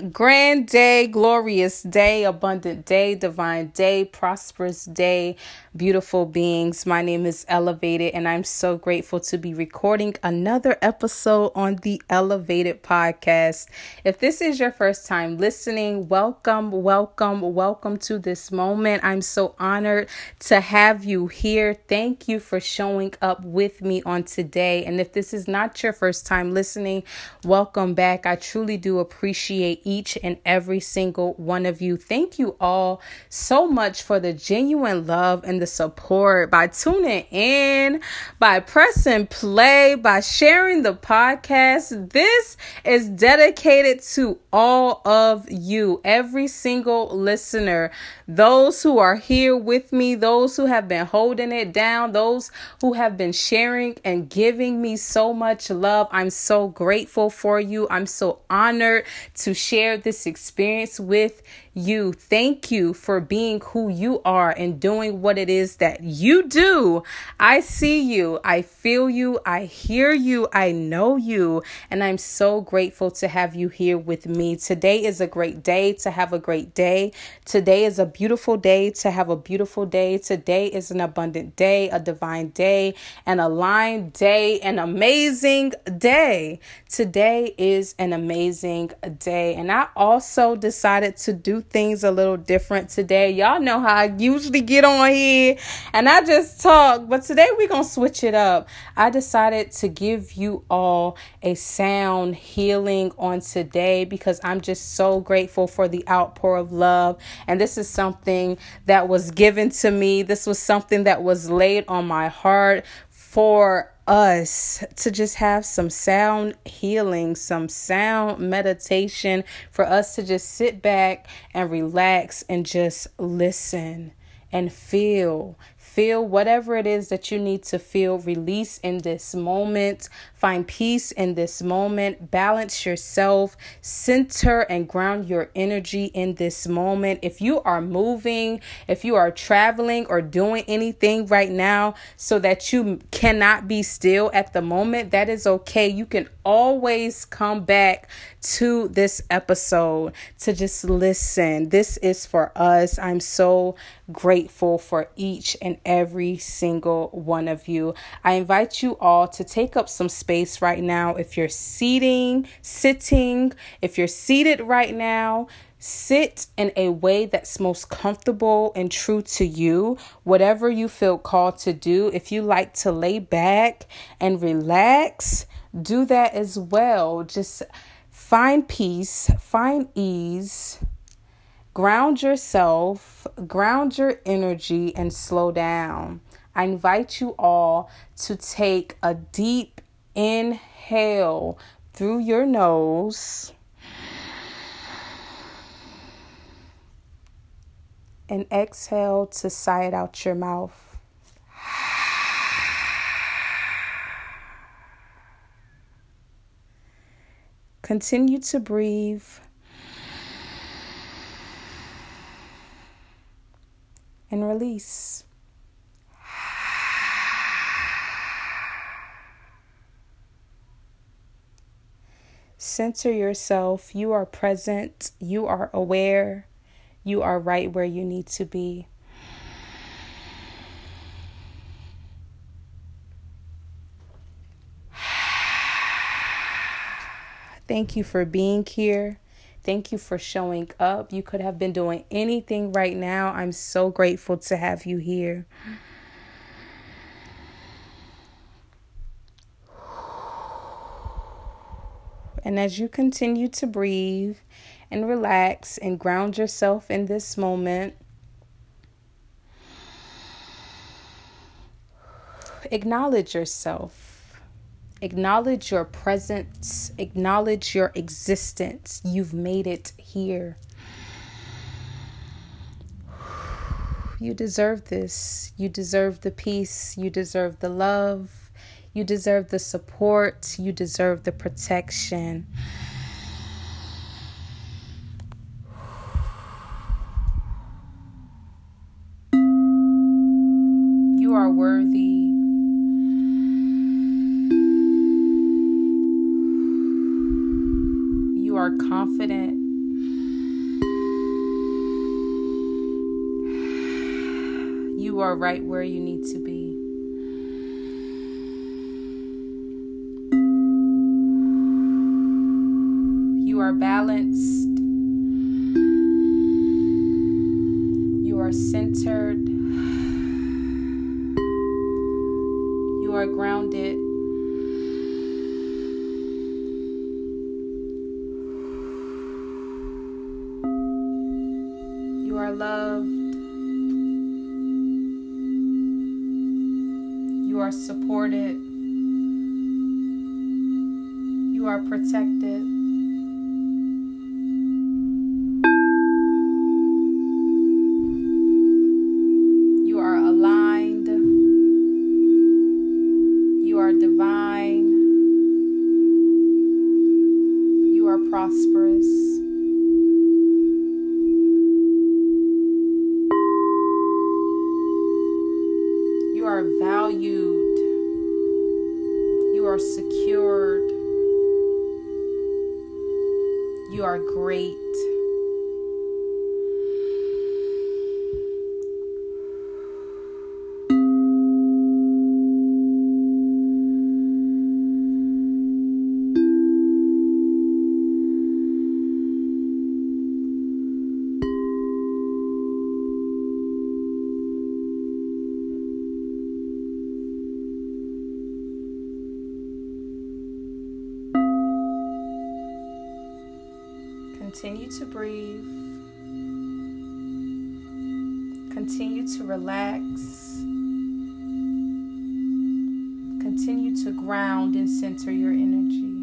Grand day, glorious day, abundant day, divine day, prosperous day, beautiful beings. My name is eLuvated, and I'm so grateful to be recording another episode on the eLuvated podcast. If this is your first time listening, welcome, welcome, welcome to this moment. I'm so honored to have you here. Thank you for showing up with me on today. And if this is not your first time listening, welcome back. I truly do appreciate each and every single one of you. Thank you all so much for the genuine love and the support by tuning in, by pressing play, by sharing the podcast. This is dedicated to all of you, every single listener, those who are here with me, those who have been holding it down, those who have been sharing and giving me so much love. I'm so grateful for you. I'm so honored to share this experience with you. Thank you for being who you are and doing what it is that you do. I see you, I feel you, I hear you, I know you, and I'm so grateful to have you here with me. Today is a great day to have a great day. Today is a beautiful day to have a beautiful day. Today is an abundant day, a divine day, an aligned day, an amazing day. Today is an amazing day. And I also decided to do things a little different today. Y'all know how I usually get on here and I just talk, but today we're going to switch it up. I decided to give you all a sound healing on today because I'm just so grateful for the outpour of love. And this is something that was given to me, this was something that was laid on my heart for us to just have some sound healing, some sound meditation, for us to just sit back and relax and just listen and feel Feel whatever it is that you need to feel. Release in this moment. Find peace in this moment. Balance yourself. Center and ground your energy in this moment. If you are moving, if you are traveling or doing anything right now so that you cannot be still at the moment, that is okay. You can always come back to this episode to just listen. This is for us. I'm so grateful for each and every single one of you. I invite you all to take up some space right now. If you're seating, sitting, if you're seated right now, Sit in a way that's most comfortable and true to you, whatever you feel called to do. If you like to lay back and relax, do that as well. Just find peace, find ease, ground yourself, ground your energy, and slow down. I invite you all to take a deep inhale through your nose and exhale to sigh it out your mouth. Continue to breathe. And release. Center yourself. You are present. You are aware. You are right where you need to be. Thank you for being here. Thank you for showing up. You could have been doing anything right now. I'm so grateful to have you here. And as you continue to breathe and relax and ground yourself in this moment, acknowledge yourself. Acknowledge your presence, acknowledge your existence. You've made it here. You deserve this. You deserve the peace. You deserve the love. You deserve the support. You deserve the protection. are confident you are right where you need to be. You are balanced. You are centered. You are grounded. Are valued. You are secured. You are great. Continue to breathe. Continue to relax. Continue to ground and center your energy.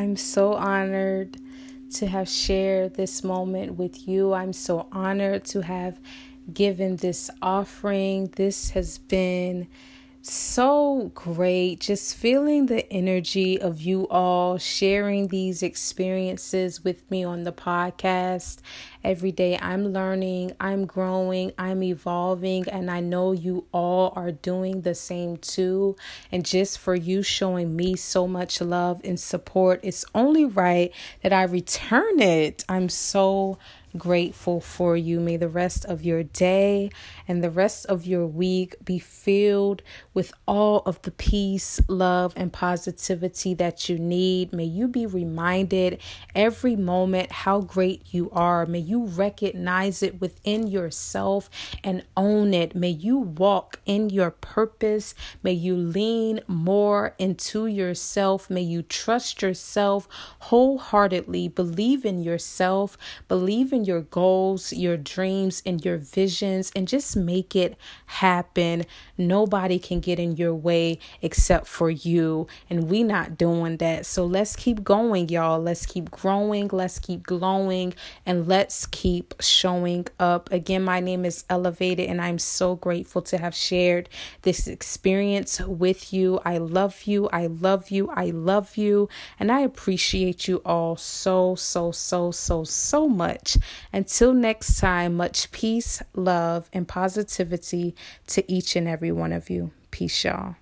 I'm so honored to have shared this moment with you. I'm so honored to have given this offering. This has been so great just feeling the energy of you all sharing these experiences with me on the podcast every day i'm learning i'm growing i'm evolving and i know you all are doing the same too and just for you showing me so much love and support it's only right that i return it i'm so grateful for you. May the rest of your day and the rest of your week be filled with all of the peace, love, and positivity that you need. May you be reminded every moment how great you are. May you recognize it within yourself and own it. May you walk in your purpose. May you lean more into yourself. May you trust yourself wholeheartedly. Believe in yourself. Believe in your goals, your dreams, and your visions and just make it happen. Nobody can get in your way except for you. And we not doing that. So let's keep going, y'all. Let's keep growing. Let's keep glowing. And keep showing up. Again, my name is eLuvated, and I'm so grateful to have shared this experience with you. I love you. I love you. I love you. And I appreciate you all so, so, so, so, so much. Until next time, much peace, love, and positivity to each and every one of you. Peace, y'all.